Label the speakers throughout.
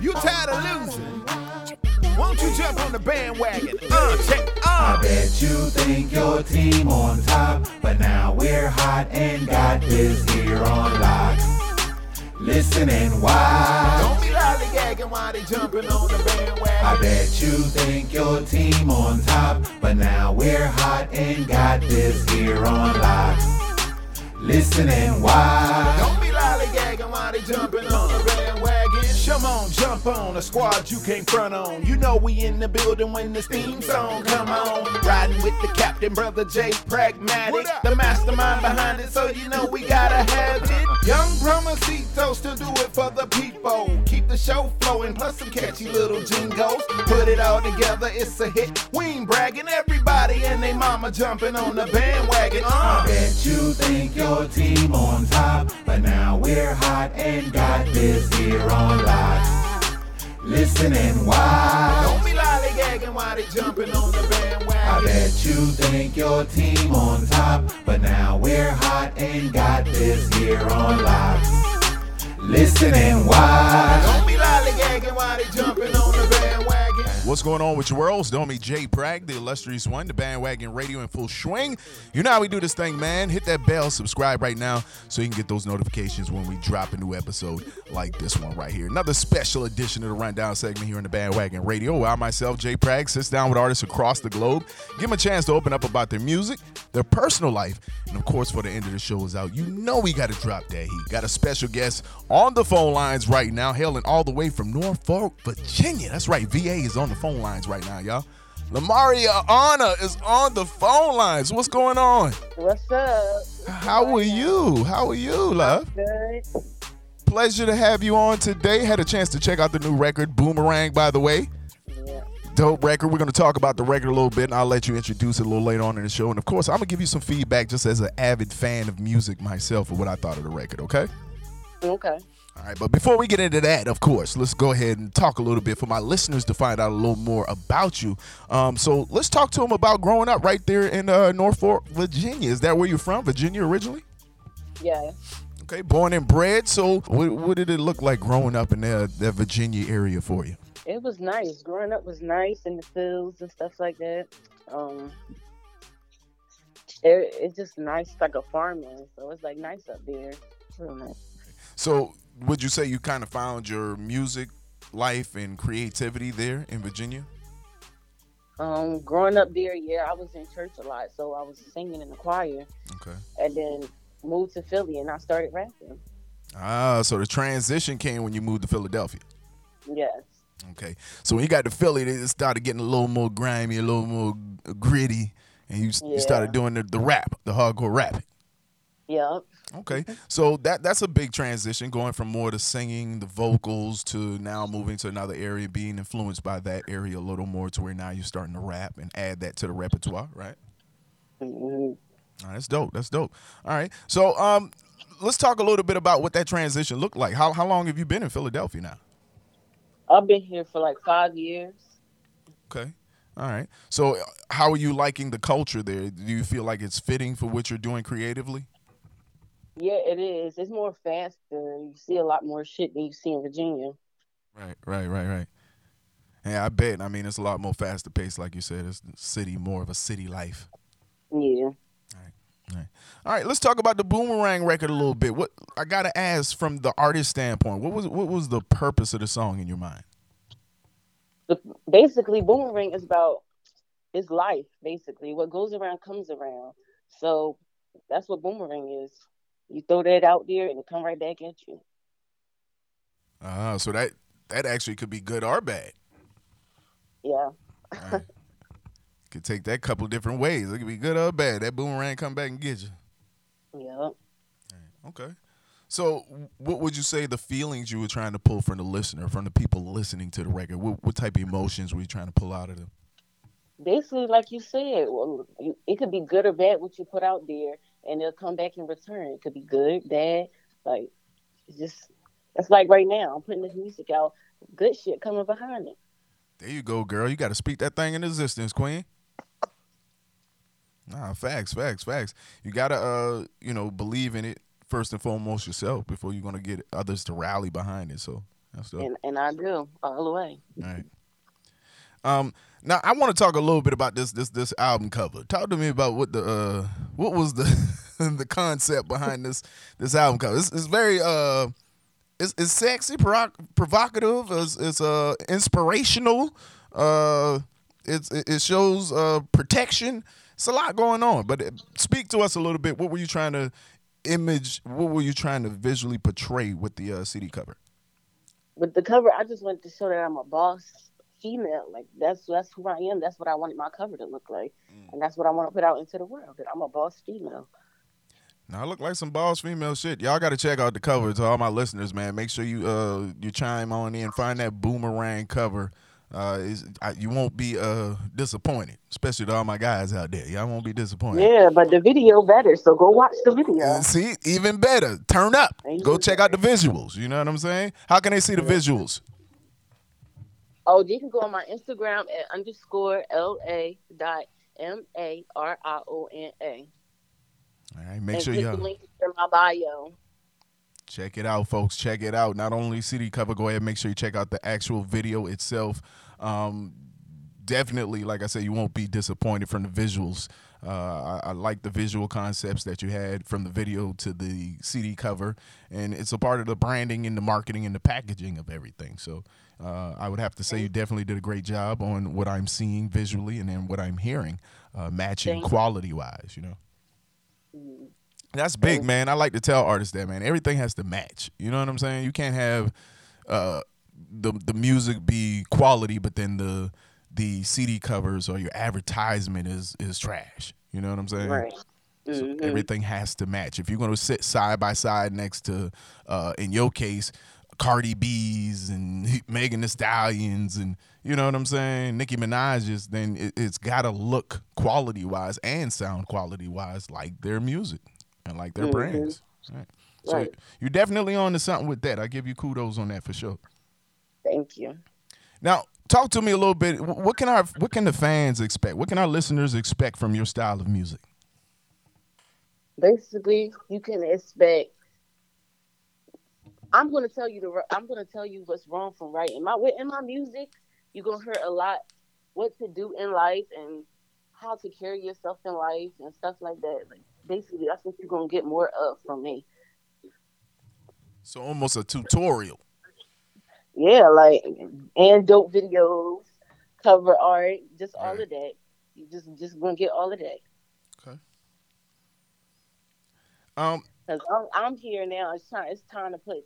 Speaker 1: you
Speaker 2: tried to lose. Want you jump on the bandwagon? Uh, uh. I
Speaker 1: bet you think your team on top, but now we're hot and got this here on lock. Listen and why?
Speaker 2: Don't be lollygagging while they jumping on the bandwagon.
Speaker 1: I bet you think your team on top, but now we're hot and got this here on lock. Listen and why?
Speaker 2: Don't be lollygagging while they jumping on the bandwagon. Come on, jump on a squad you can't front on. You know we in the building when this theme song come on. Riding with the captain, brother Jay Pragmatic, the mastermind behind it, so you know we gotta have it. Young Promosito still do it for the people. Keep the show flowing, plus some catchy little jingles. Put it all together, it's a hit. We ain't bragging, everybody and they mama jumping on the bandwagon. Uh.
Speaker 1: I bet you think your team on top, but now we're hot and got this here on live. Listen and why?
Speaker 2: Don't be lollygagging while they jumping on the bandwagon. I
Speaker 1: bet you think your team on top, but now we're hot and got this here on lock. Listen and why?
Speaker 2: Don't be lollygagging while they jumping on.
Speaker 3: What's going on with your worlds? Don't me Jay Prag, the illustrious one, the bandwagon radio in full swing. You know how we do this thing, man. Hit that bell, subscribe right now so you can get those notifications when we drop a new episode like this one right here. Another special edition of the Rundown segment here in the bandwagon radio where I myself, Jay Prag, sits down with artists across the globe, give them a chance to open up about their music, their personal life, and of course, for the end of the show is out, you know we got to drop that heat. Got a special guest on the phone lines right now, hailing all the way from Norfolk, Virginia. That's right, VA is on the phone lines right now, y'all. La Mariona is on the phone lines. What's going on?
Speaker 4: What's up?
Speaker 3: How are you? How are you, love?
Speaker 4: Good.
Speaker 3: Pleasure to have you on today. Had a chance to check out the new record, Boomerang, by the way.
Speaker 4: Yeah.
Speaker 3: Dope record. We're going to talk about the record a little bit, and I'll let you introduce it a little later on in the show. And of course, I'm going to give you some feedback just as an avid fan of music myself of what I thought of the record, okay?
Speaker 4: Okay.
Speaker 3: All right, but before we get into that, of course, let's go ahead and talk a little bit for my listeners to find out a little more about you. Um, so let's talk to them about growing up right there in uh, Norfolk, Virginia. Is that where you're from, Virginia originally?
Speaker 4: Yeah.
Speaker 3: Okay, born and bred. So what, what did it look like growing up in that, that Virginia area for you?
Speaker 4: It was nice. Growing up was nice in the fields and stuff like that. Um, it, it's just nice, like a farmland. So it's like nice up there. Real nice.
Speaker 3: So would you say you kind of found your music life and creativity there in Virginia?
Speaker 4: Um, growing up there, yeah, I was in church a lot, so I was singing in the choir,
Speaker 3: Okay.
Speaker 4: and then moved to Philly, and I started rapping.
Speaker 3: Ah, so the transition came when you moved to Philadelphia.
Speaker 4: Yes.
Speaker 3: Okay. So when you got to Philly, it started getting a little more grimy, a little more gritty, and you, you started doing the, the rap, the hardcore rap.
Speaker 4: Yep.
Speaker 3: Okay. So that that's a big transition going from more to singing, the vocals to now moving to another area, being influenced by that area a little more to where now you're starting to rap and add that to the repertoire, right?
Speaker 4: hmm
Speaker 3: right, that's dope. That's dope. All right. So um let's talk a little bit about what that transition looked like. How how long have you been in Philadelphia now?
Speaker 4: I've been here for like five years.
Speaker 3: Okay. All right. So uh, how are you liking the culture there? Do you feel like it's fitting for what you're doing creatively?
Speaker 4: Yeah, it is. It's more faster. You see a lot more shit than you see in Virginia.
Speaker 3: Right, right, right, right. Yeah, I bet. I mean, it's a lot more faster paced, like you said. It's city, more of a city life.
Speaker 4: Yeah.
Speaker 3: All right, let's talk about the Boomerang record a little bit. What I gotta ask from the artist standpoint, what was what was the purpose of the song in your mind?
Speaker 4: The, basically, boomerang is about is life. Basically, what goes around comes around. So that's what boomerang is. You throw that out there and it come right back at you.
Speaker 3: Ah, so that that actually could be good or bad.
Speaker 4: Yeah.
Speaker 3: Right. could take that couple different ways. It could be good or bad. That boomerang come back and get you.
Speaker 4: Yeah.
Speaker 3: Okay. So, what would you say the feelings you were trying to pull from the listener, from the people listening to the record? What, what type of emotions were you trying to pull out of them?
Speaker 4: Basically, like you said, well, you, it could be good or bad what you put out there, and it'll come back in return. It could be good, bad, like it's just It's like right now, I'm putting this music out. Good shit coming behind it.
Speaker 3: There you go, girl. You got to speak that thing in existence, Queen. Nah, facts, facts, facts. You gotta, uh, you know, believe in it first and foremost yourself before you're gonna get others to rally behind it. So that's dope.
Speaker 4: And, and I do all the way.
Speaker 3: All right. Um, now I want to talk a little bit about this this this album cover. Talk to me about what the uh what was the the concept behind this this album cover. It's, it's very uh it's, it's sexy, provoc- provocative, it's, it's uh inspirational. Uh, it's it it shows uh protection. It's a lot going on. But uh, speak to us a little bit. What were you trying to image? What were you trying to visually portray with the uh, CD cover?
Speaker 4: With the cover, I just wanted to show that I'm a boss female. Like that's that's who I am. That's what I wanted my cover to look like, and that's what I want to put out into the world. That I'm a boss female.
Speaker 3: Now I look like some boss female shit. Y'all got to check out the cover to all my listeners, man. Make sure you uh you chime on in, find that boomerang cover. Uh, I, you won't be uh disappointed, especially to all my guys out there. Y'all won't be disappointed.
Speaker 4: Yeah, but the video better. So go watch the video.
Speaker 3: Uh, see, even better. Turn up.
Speaker 4: Thank
Speaker 3: Go check out the visuals. You know what I'm saying? How can they see the visuals?
Speaker 4: Oh, you can go on my Instagram at underscore L A dot M A R I O N A.
Speaker 3: All right, make
Speaker 4: and
Speaker 3: sure y'all
Speaker 4: link in my bio.
Speaker 3: check it out, folks. Check it out. Not only CD cover, go ahead and make sure you check out the actual video itself. Um, definitely, like I said, you won't be disappointed from the visuals. Uh, I, I like the visual concepts that you had from the video to the CD cover, and it's a part of the branding and the marketing and the packaging of everything. So uh, I would have to say you definitely did a great job on what I'm seeing visually and then what I'm hearing, uh, matching quality wise. You know.
Speaker 4: Mm-hmm.
Speaker 3: That's big, man. I like to tell artists that, man. Everything has to match. You know what I'm saying? You can't have uh, the the music be quality, but then the the CD covers or your advertisement is is trash. You know what I'm saying?
Speaker 4: Right.
Speaker 3: So
Speaker 4: Mhm.
Speaker 3: everything has to match. If you're going to sit side by side next to, uh, in your case, Cardi B's and Megan Thee Stallions and you know what I'm saying, Nicki Minaj's, then it, it's got to look quality wise and sound quality wise like their music and like their
Speaker 4: Mhm.
Speaker 3: brands. Right. So
Speaker 4: Right.
Speaker 3: you're definitely on to something with that. I give you kudos on that for sure.
Speaker 4: Thank you.
Speaker 3: Now, talk to me a little bit. What can our what can the fans expect? What can our listeners expect from your style of music?
Speaker 4: Basically, you can expect. I'm gonna tell you the. I'm gonna tell you what's wrong from right. In my in my music, you're gonna hear a lot what to do in life and how to carry yourself in life and stuff like that. Like basically, that's what you're gonna get more of from me.
Speaker 3: So almost a tutorial.
Speaker 4: Yeah, like and dope videos, cover art, just all
Speaker 3: Right.
Speaker 4: of that. You just just gonna get all of that. Okay.
Speaker 3: Um,
Speaker 4: Cause I'm, I'm here now. It's time. It's time to put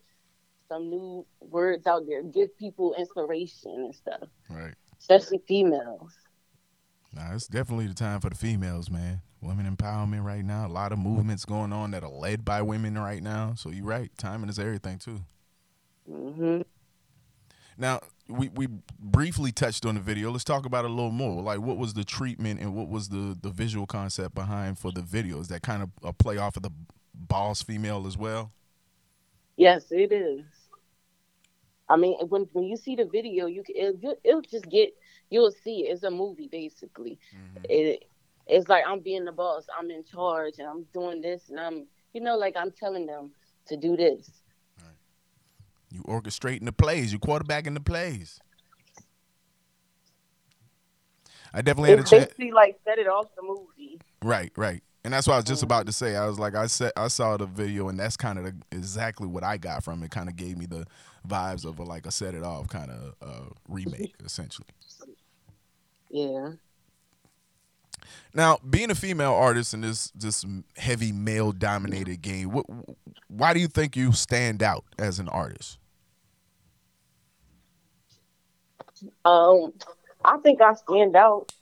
Speaker 4: some new words out there. Give people inspiration and stuff,
Speaker 3: right.
Speaker 4: especially females.
Speaker 3: Nah, it's definitely the time for the females, man. Women empowerment right now. A lot of movements going on that are led by women right now. So you're right. Timing is everything too.
Speaker 4: Mm-hmm.
Speaker 3: Now, we, we briefly touched on the video. Let's talk about it a little more. Like, what was the treatment and what was the, the visual concept behind for the video? Is that kind of a play off of the boss female as well?
Speaker 4: Yes, it is. I mean, when when you see the video, you can it'll, it'll just get you'll see it. It's a movie basically. Mm-hmm. It it's like I'm being the boss. I'm in charge, and I'm doing this, and I'm you know like I'm telling them to do this.
Speaker 3: You orchestrating the plays. You quarterbacking the plays. I definitely had a chance.
Speaker 4: basically like set it off the movie.
Speaker 3: Right, right. And that's what I was just about to say. I was like, I said, I saw the video, and that's kind of the, exactly what I got from it. Kind of gave me the vibes of a, like a set it off kind of uh, remake, essentially.
Speaker 4: Yeah.
Speaker 3: Now, being a female artist in this this heavy male dominated game, what, why do you think you stand out as an artist?
Speaker 4: Um, I think I stand out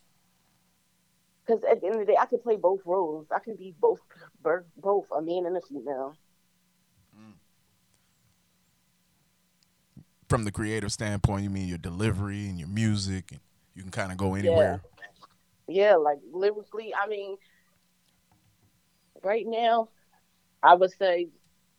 Speaker 4: because at the end of the day, I can play both roles. I can be both, both, a man and a female. Mm.
Speaker 3: From the creative standpoint, you mean your delivery and your music, and you can kind of go anywhere.
Speaker 4: Yeah, like lyrically. I mean, right now, I would say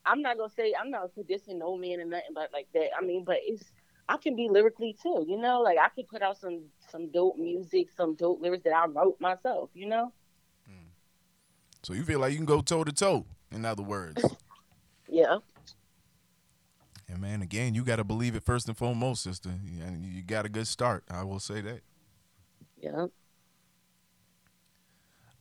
Speaker 4: I'm not gonna say I'm not dissing no man and nothing but like that. I mean, but it's I can be lyrically too, you know. Like I could put out some some dope music, some dope lyrics that I wrote myself, you know.
Speaker 3: So you feel like you can go toe to toe. In other words.
Speaker 4: Yeah.
Speaker 3: And man, again, you got to believe it first and foremost, sister. And you got a good start. I will say that.
Speaker 4: Yeah.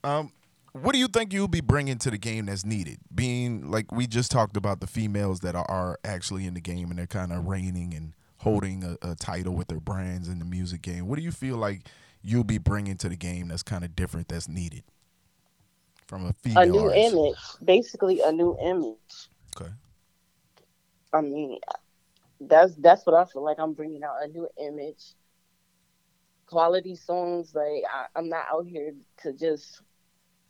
Speaker 3: Um, what do you think you'll be bringing to the game that's needed? Being like we just talked about the females that are, are actually in the game and they're kind of reigning and holding a, a, title with their brands in the music game. What do you feel like you'll be bringing to the game that's kind of different that's needed from a female?
Speaker 4: A new
Speaker 3: artist?
Speaker 4: image, basically a new image.
Speaker 3: Okay.
Speaker 4: I mean, that's that's what I feel like. I'm bringing out a new image, quality songs. Like I, I'm not out here to just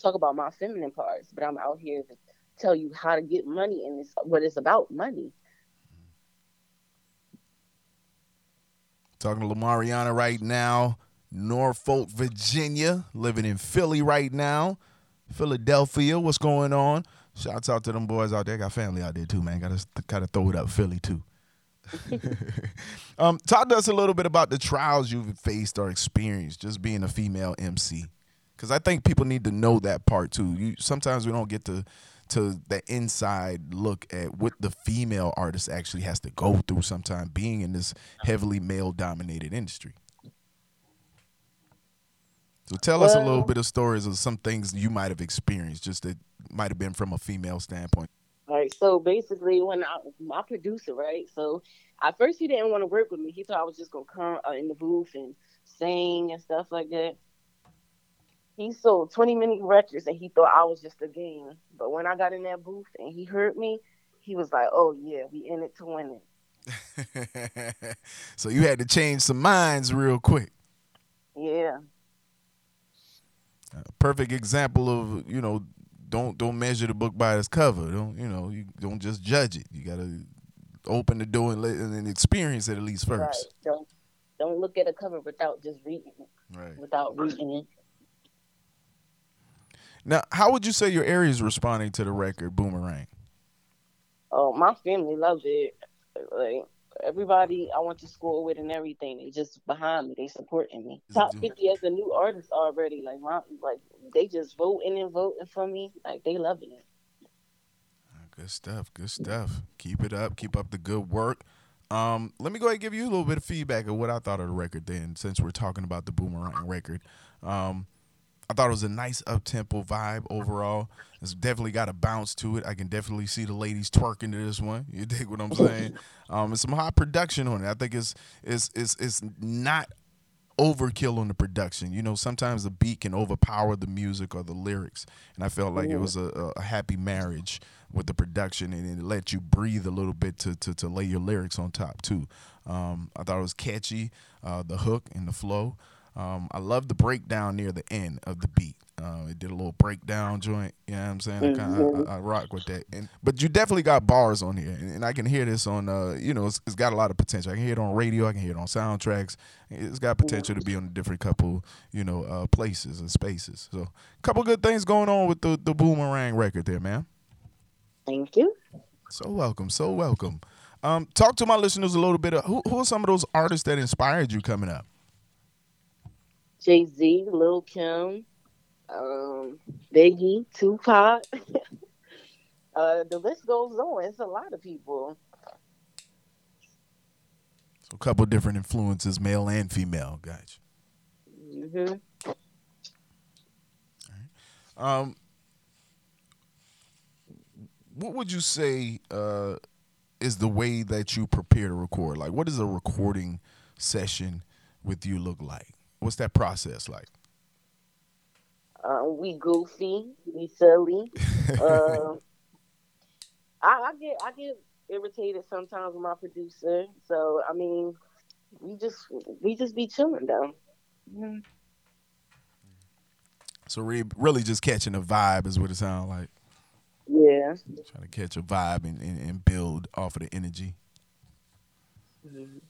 Speaker 4: talk about my feminine parts, but I'm out here to tell you how to get money, and it's what it's about money.
Speaker 3: Talking to La Mariona right now, Norfolk, Virginia, living in Philly right now, Philadelphia. What's going on? Shouts out to them boys out there. Got family out there too, man. Got to kind of throw it up Philly too. um, talk to us a little bit about the trials you've faced or experienced just being a female MC, because I think people need to know that part too. You sometimes we don't get to to the inside look at what the female artist actually has to go through sometimes being in this heavily male dominated industry. So tell us a little bit of stories of some things you might have experienced, just that might have been from a female standpoint.
Speaker 4: All right. So basically, when I my producer, right? So at first he didn't want to work with me. He thought I was just gonna come uh, in the booth and sing and stuff like that. He sold 20 mini records and he thought I was just a game. But when I got in that booth and he heard me, he was like, "Oh yeah, we in it to win it."
Speaker 3: so you had to change some minds real quick.
Speaker 4: Yeah.
Speaker 3: A perfect example of you know don't don't measure the book by its cover. Don't you know you don't just judge it. You gotta open the door and let and experience it at least
Speaker 4: Right.
Speaker 3: first.
Speaker 4: Don't don't look at a cover without just reading it,
Speaker 3: Right.
Speaker 4: without reading it.
Speaker 3: Now, how would you say your area is responding to the record Boomerang?
Speaker 4: Oh, my family loves it. Like everybody I went to school with and everything, they just behind me. They supporting me. Top fifty as a new artist already. Like my like they just voting and voting for me. Like they loving it.
Speaker 3: Good stuff. Good stuff. Keep it up. Keep up the good work. Um, let me go ahead and give you a little bit of feedback of what I thought of the record. Then, since we're talking about the Boomerang record, um, I thought it was a nice up tempo vibe overall. It's definitely got a bounce to it. I can definitely see the ladies twerking to this one. You dig what I'm saying? um, it's some high production on it. I think it's it's it's it's not overkill on the production. You know, sometimes the beat can overpower the music or the lyrics, and I felt like it was a, a- a happy marriage with the production, and it let you breathe a little bit to to, to lay your lyrics on top too. Um, I thought it was catchy, uh, the hook and the flow. Um, I love the breakdown near the end of the beat. Uh, it did a little breakdown joint. You know what I'm saying? I, kinda, I, I rock with that. And but you definitely got bars on here, and, and I can hear this on. Uh, you know, it's, it's got a lot of potential. I can hear it on radio. I can hear it on soundtracks. It's got potential to be on a different couple, you know, uh, places and spaces. So, a couple good things going on with the the Boomerang record there, man.
Speaker 4: Thank you.
Speaker 3: So welcome, so welcome. Um, talk to my listeners a little bit. Of, who who are some of those artists that inspired you coming up?
Speaker 4: Jay Z, Lil Kim, um, Biggie, Tupac. uh, the list goes on. It's a lot of people.
Speaker 3: So a couple different influences, male and female. Gotcha.
Speaker 4: hmm
Speaker 3: Um, what would you say uh, is the way that you prepare to record? Like, what does a recording session with you look like? What's that process like?
Speaker 4: Uh, we goofy, we silly. uh, I, I get I get irritated sometimes with my producer. So I mean, we just we just be chilling though. Mhm.
Speaker 3: So re- really, just catching a vibe is what it sounds like.
Speaker 4: Yeah.
Speaker 3: Trying to catch a vibe and, and, and build off of the energy.
Speaker 4: Mhm.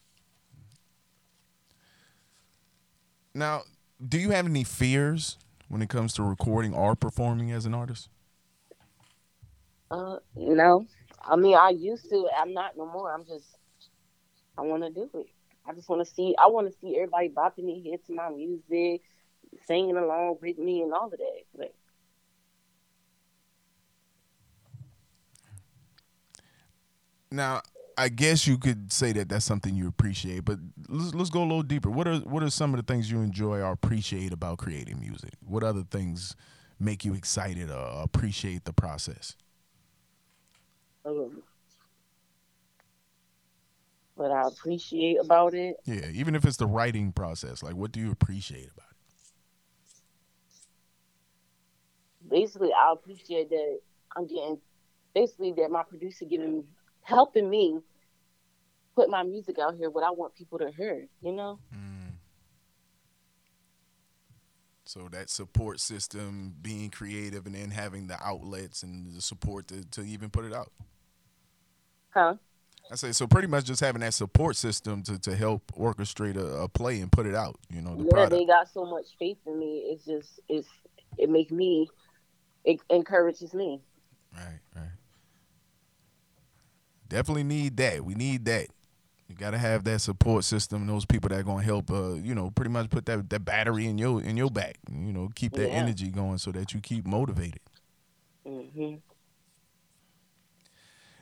Speaker 3: Now, do you have any fears when it comes to recording or performing as an artist?
Speaker 4: Uh, no, I mean, I used to. I'm not no more. I'm just. I want to do it. I just want to see. I want to see everybody bopping their head to my music, singing along with me, and all of that. Like,
Speaker 3: Now, I guess you could say that that's something you appreciate, but let's, let's go a little deeper. What are what are some of the things you enjoy or appreciate about creating music? What other things make you excited or appreciate the process?
Speaker 4: um, what I appreciate about it.
Speaker 3: Yeah, even if it's the writing process, like what do you appreciate about it?
Speaker 4: basically I appreciate that I'm getting basically that my producer giving helping me put my music out here what I want people to hear, you know? Mm.
Speaker 3: So that support system, being creative, and then having the outlets and the support to, to even put it out.
Speaker 4: Huh?
Speaker 3: I say so. Pretty much just having that support system to, to help orchestrate a, a play and put it out. You know the
Speaker 4: Yeah,
Speaker 3: product.
Speaker 4: they got so much faith in me. It's just it's it makes me it encourages me.
Speaker 3: Right, right. Definitely need that. We need that. You got to have that support system. Those people that are gonna help. Uh, you know, pretty much put that that battery in your in your back. You know, keep that
Speaker 4: Yeah.
Speaker 3: energy going so that you keep motivated.
Speaker 4: hmm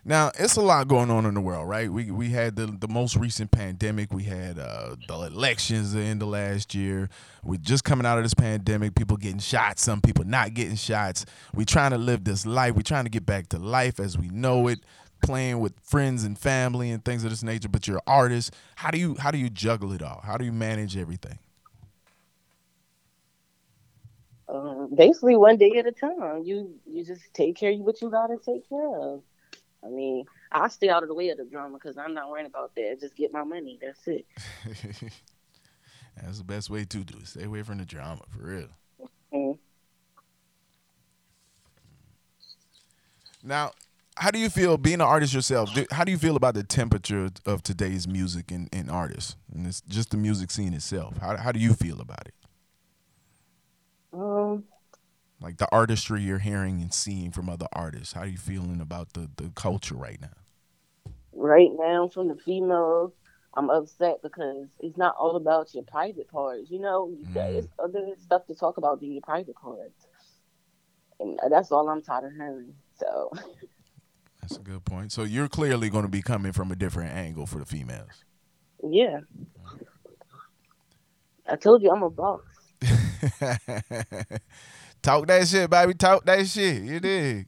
Speaker 3: Now it's a lot going on in the world, right? We we had the the most recent pandemic. We had uh, the elections in the last year. We're just coming out of this pandemic. People getting shots. Some people not getting shots. We're trying to live this life. We're trying to get back to life as we know it. Playing with friends and family and things of this nature. But you're an artist. How do you how do you juggle it all? How do you manage everything?
Speaker 4: Um, basically one day at a time. You you just take care of what you gotta take care of. I mean, I stay out of the way of the drama because I'm not worrying about that. Just get my money. That's it.
Speaker 3: That's the best way to do it. Stay away from the drama for real.
Speaker 4: Mm.
Speaker 3: Now, how do you feel being an artist yourself? do- How do you feel about the temperature of today's music and, and artists, and it's just the music scene itself? How how do you feel about it?
Speaker 4: Um,
Speaker 3: Like the artistry you're hearing and seeing from other artists. How are you feeling about the the culture right now?
Speaker 4: right now from the females, I'm upset because it's not all about your private parts. You know,
Speaker 3: Mm.
Speaker 4: it's other stuff to talk about than your private parts, and that's all I'm tired of hearing. So,
Speaker 3: That's a good point. So you're clearly going to be coming from a different angle for the females.
Speaker 4: yeah, I told you I'm a boss.
Speaker 3: Talk that shit, baby. Talk that shit. You dig?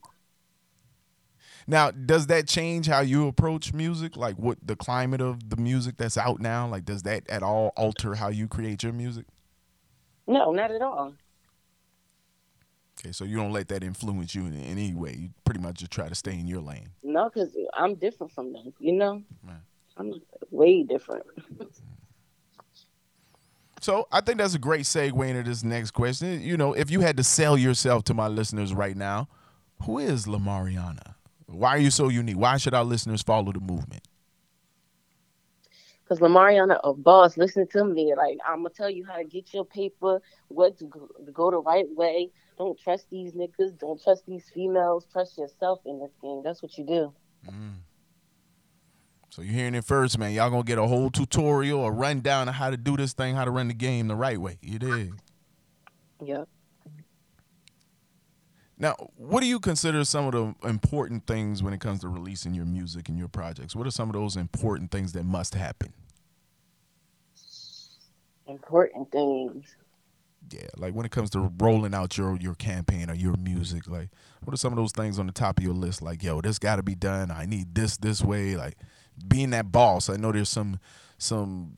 Speaker 3: Now, does that change how you approach music? Like, what the climate of the music that's out now? Like, does that at all alter how you create your music?
Speaker 4: No, not at all.
Speaker 3: Okay, so you don't let that influence you in any way. You pretty much just try to stay in your lane.
Speaker 4: No, because I'm different from them. You know,
Speaker 3: Right.
Speaker 4: I'm way different.
Speaker 3: So I think that's a great segue into this next question. You know, if you had to sell yourself to my listeners right now, who is La Mariona? Why are you so unique? Why should our listeners follow the movement?
Speaker 4: Because La Mariona, a boss, listen to me. Like, I'm to tell you how to get your paper, what to go, to go the right way. Don't trust these niggas. Don't trust these females. Trust yourself in this game. That's what you do. Mm.
Speaker 3: So you're hearing it first, man. Y'all gonna get a whole tutorial, a rundown of how to do this thing, how to run the game the right way. You dig?
Speaker 4: Yep.
Speaker 3: Now, what do you consider some of the important things when it comes to releasing your music and your projects? What are some of those important things that must happen?
Speaker 4: Important things.
Speaker 3: Yeah, like when it comes to rolling out your your campaign or your music, like what are some of those things on the top of your list? Like, yo, this got to be done. I need this this way. Like being that boss, I know there's some some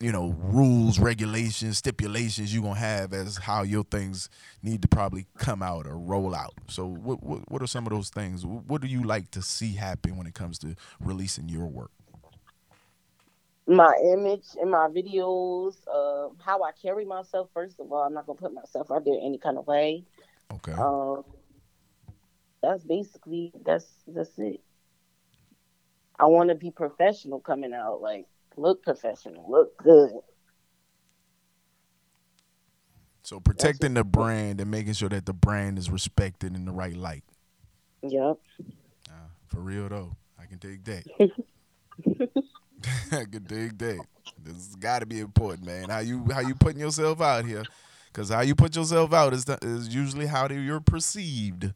Speaker 3: you know rules, regulations, stipulations you're gonna have as how your things need to probably come out or roll out. So, what what, what are some of those things? What do you like to see happen when it comes to releasing your work?
Speaker 4: My image and my videos, uh, how I carry myself, first of all, I'm not going to put myself out there any kind of way.
Speaker 3: Okay.
Speaker 4: Um, that's basically that's that's it. I want to be professional coming out, like look professional, look good.
Speaker 3: So protecting the brand and making sure that the brand is respected in the right light.
Speaker 4: Yep.
Speaker 3: For real though, I can dig that. I can dig that. This has got to be important, man. How you how you putting yourself out here? Because how you put yourself out is the, is usually how you're perceived.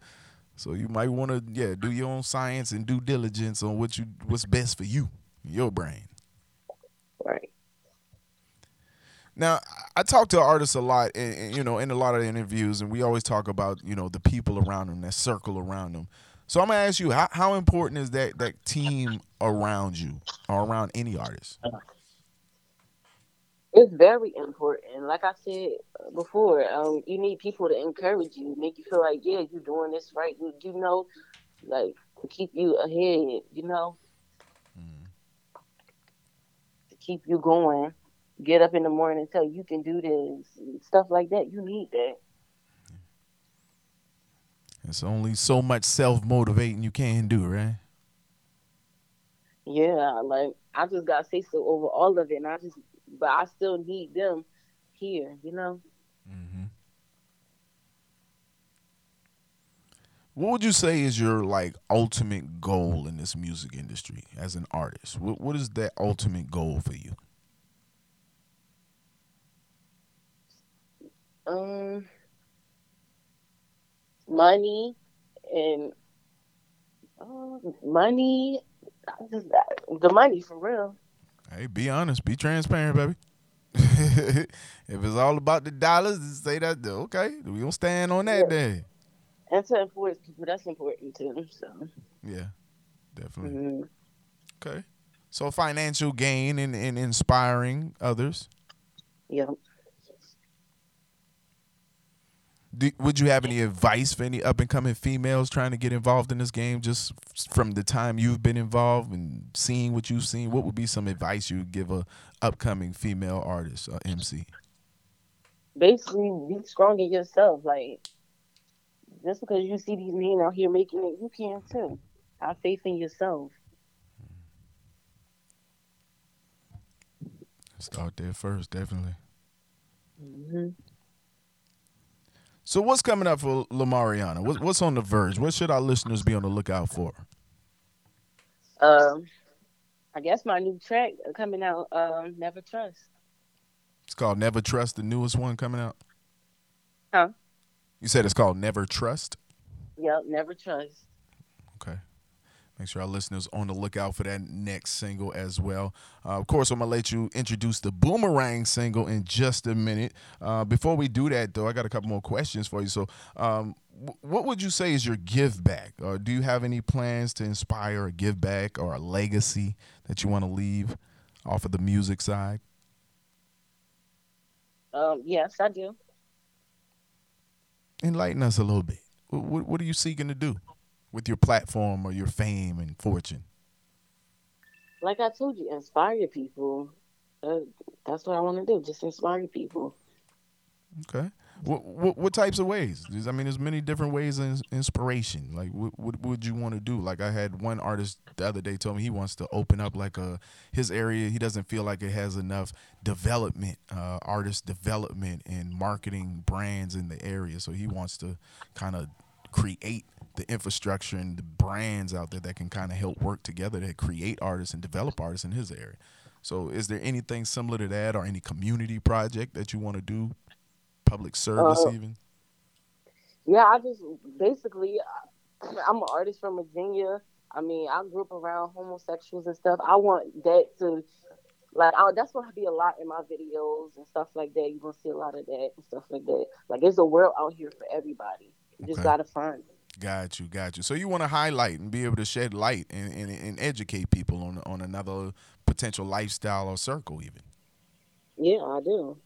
Speaker 3: So you might want to yeah do your own science and due diligence on what you what's best for you, your brain.
Speaker 4: Right.
Speaker 3: Now, I talk to artists a lot, and, and, you know, in a lot of interviews, and we always talk about you know the people around them, that circle around them. So I'm gonna ask you, how, how important is that that team around you or around any artist?
Speaker 4: It's very important. Like I said before, um, you need people to encourage you, make you feel like, yeah, you're doing this right. You, you know, like to keep you ahead. You know, mm. to keep you going. Get up in the morning and tell you, can do this, stuff like that. You need that.
Speaker 3: It's only so much self motivating you can do, right?
Speaker 4: Yeah, like I just got say so over all of it, and I just but I still need them here, you know. Mm-hmm.
Speaker 3: What would you say is your like ultimate goal in this music industry as an artist? What what is that ultimate goal for you?
Speaker 4: Um, money and uh, money, the money for real.
Speaker 3: Hey, be honest, be transparent, baby. if it's all about the dollars, say that. Okay, we gonna stand on that yeah. day.
Speaker 4: And to influence people, that's important too. So.
Speaker 3: Yeah, definitely. Mm-hmm. Okay, so financial gain and, and inspiring others.
Speaker 4: Yep.
Speaker 3: Do, would you have any advice for any up and coming females trying to get involved in this game just from the time you've been involved and seeing what you've seen? What would be some advice you would give a upcoming female artist or MC?
Speaker 4: Basically, be strong in yourself. Like, just because you see these men out here making it, you can too. Have faith in yourself.
Speaker 3: Start there first, definitely. Mm-hmm. So what's coming up for La Mariona? What, what's on the verge? What should our listeners be on the lookout for?
Speaker 4: Um, I guess my new track coming out. Um, Never Trust.
Speaker 3: It's called Never Trust. The newest one coming out.
Speaker 4: Huh?
Speaker 3: You said it's called Never Trust.
Speaker 4: Yep, Never Trust.
Speaker 3: Make sure our listeners on the lookout for that next single as well. Uh, of course, I'm gonna let you introduce the Boomerang single in just a minute. Uh, before we do that, though, I got a couple more questions for you. So, um, w- what would you say is your give back? Or do you have any plans to inspire a give back or a legacy that you want to leave off of the music side?
Speaker 4: Um, yes, I do.
Speaker 3: Enlighten us a little bit. What, what are you seeking to do? With your platform or your fame and fortune?
Speaker 4: Like I told you, inspire people. Uh, that's what I want to do. Just inspire people.
Speaker 3: Okay. What, what, what types of ways? I mean, there's many different ways of inspiration. Like, what, what would you want to do? Like, I had one artist the other day told me he wants to open up like a his area. He doesn't feel like it has enough development, uh, artist development and marketing brands in the area. So he wants to kind of create the infrastructure and the brands out there that can kind of help work together to create artists and develop artists in his area. So, is there anything similar to that, or any community project that you want to do, public service uh, even?
Speaker 4: Yeah, I just basically, I'm an artist from Virginia. I mean, I grew up around homosexuals and stuff. I want that to, like, I, that's gonna be a lot in my videos and stuff like that. You're gonna see a lot of that and stuff like that. Like, there's a world out here for everybody. You okay. just gotta find it.
Speaker 3: Got you, got you. So you want to highlight and be able to shed light and, and, and educate people on on another potential lifestyle or circle, even.
Speaker 4: Yeah, I do.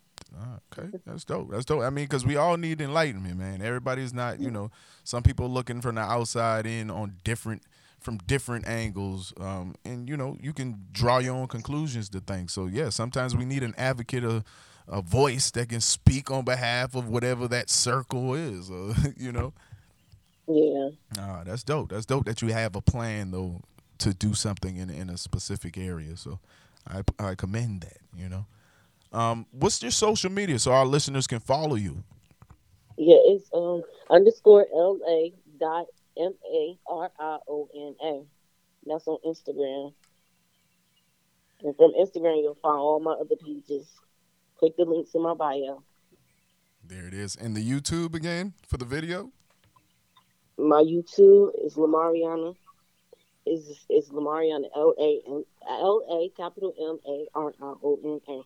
Speaker 3: okay, that's dope. That's dope. I mean, because we all need enlightenment, man. Everybody's not, you know, some people looking from the outside in on different from different angles, um, and you know, you can draw your own conclusions to things. So yeah, sometimes we need an advocate, a, a voice that can speak on behalf of whatever that circle is, uh, you know.
Speaker 4: Yeah.
Speaker 3: Ah, that's dope. That's dope that you have a plan though to do something in in a specific area. So I I commend that. You know. Um, what's your social media so our listeners can follow you?
Speaker 4: Yeah, it's um underscore L A dot M A R I O N A. That's on Instagram. And from Instagram, you'll find all my other pages. Click the links in my bio.
Speaker 5: There it is. And the YouTube again for the video?
Speaker 4: My YouTube is La Mariona. Is is La Mariona L A M L A capital M A R R O N A.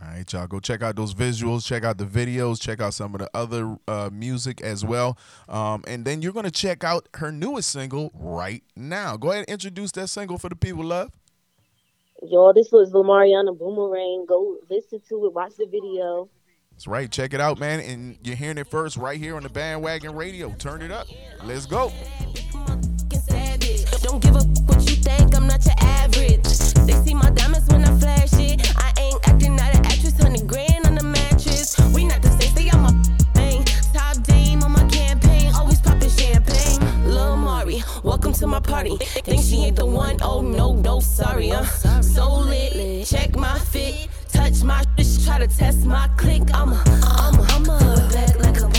Speaker 5: All right, y'all go check out those visuals, check out the videos, check out some of the other uh, music as well. Um, and then you're going to check out her newest single right now. Go ahead and introduce that single for the people, love.
Speaker 4: Y'all, this was La Mariona Boomerang. Go listen to it, watch the video.
Speaker 5: That's right. Check it out, man. And you're hearing it first right here on the Bandwagon Radio. Turn it up. Let's go. Don't give a what you think. I'm not your average. They see my diamonds when I flash it. I ain't acting not an actress. Grand on the mattress. We not the same. Stay on my thing. Top dame on my campaign. Always popping champagne. Lil Mari, welcome to my party. Think she ain't the one? Oh no, no, sorry. So lit. Check my fit my bitch, try to test my click. I'm a, I'm a, I'm a back like a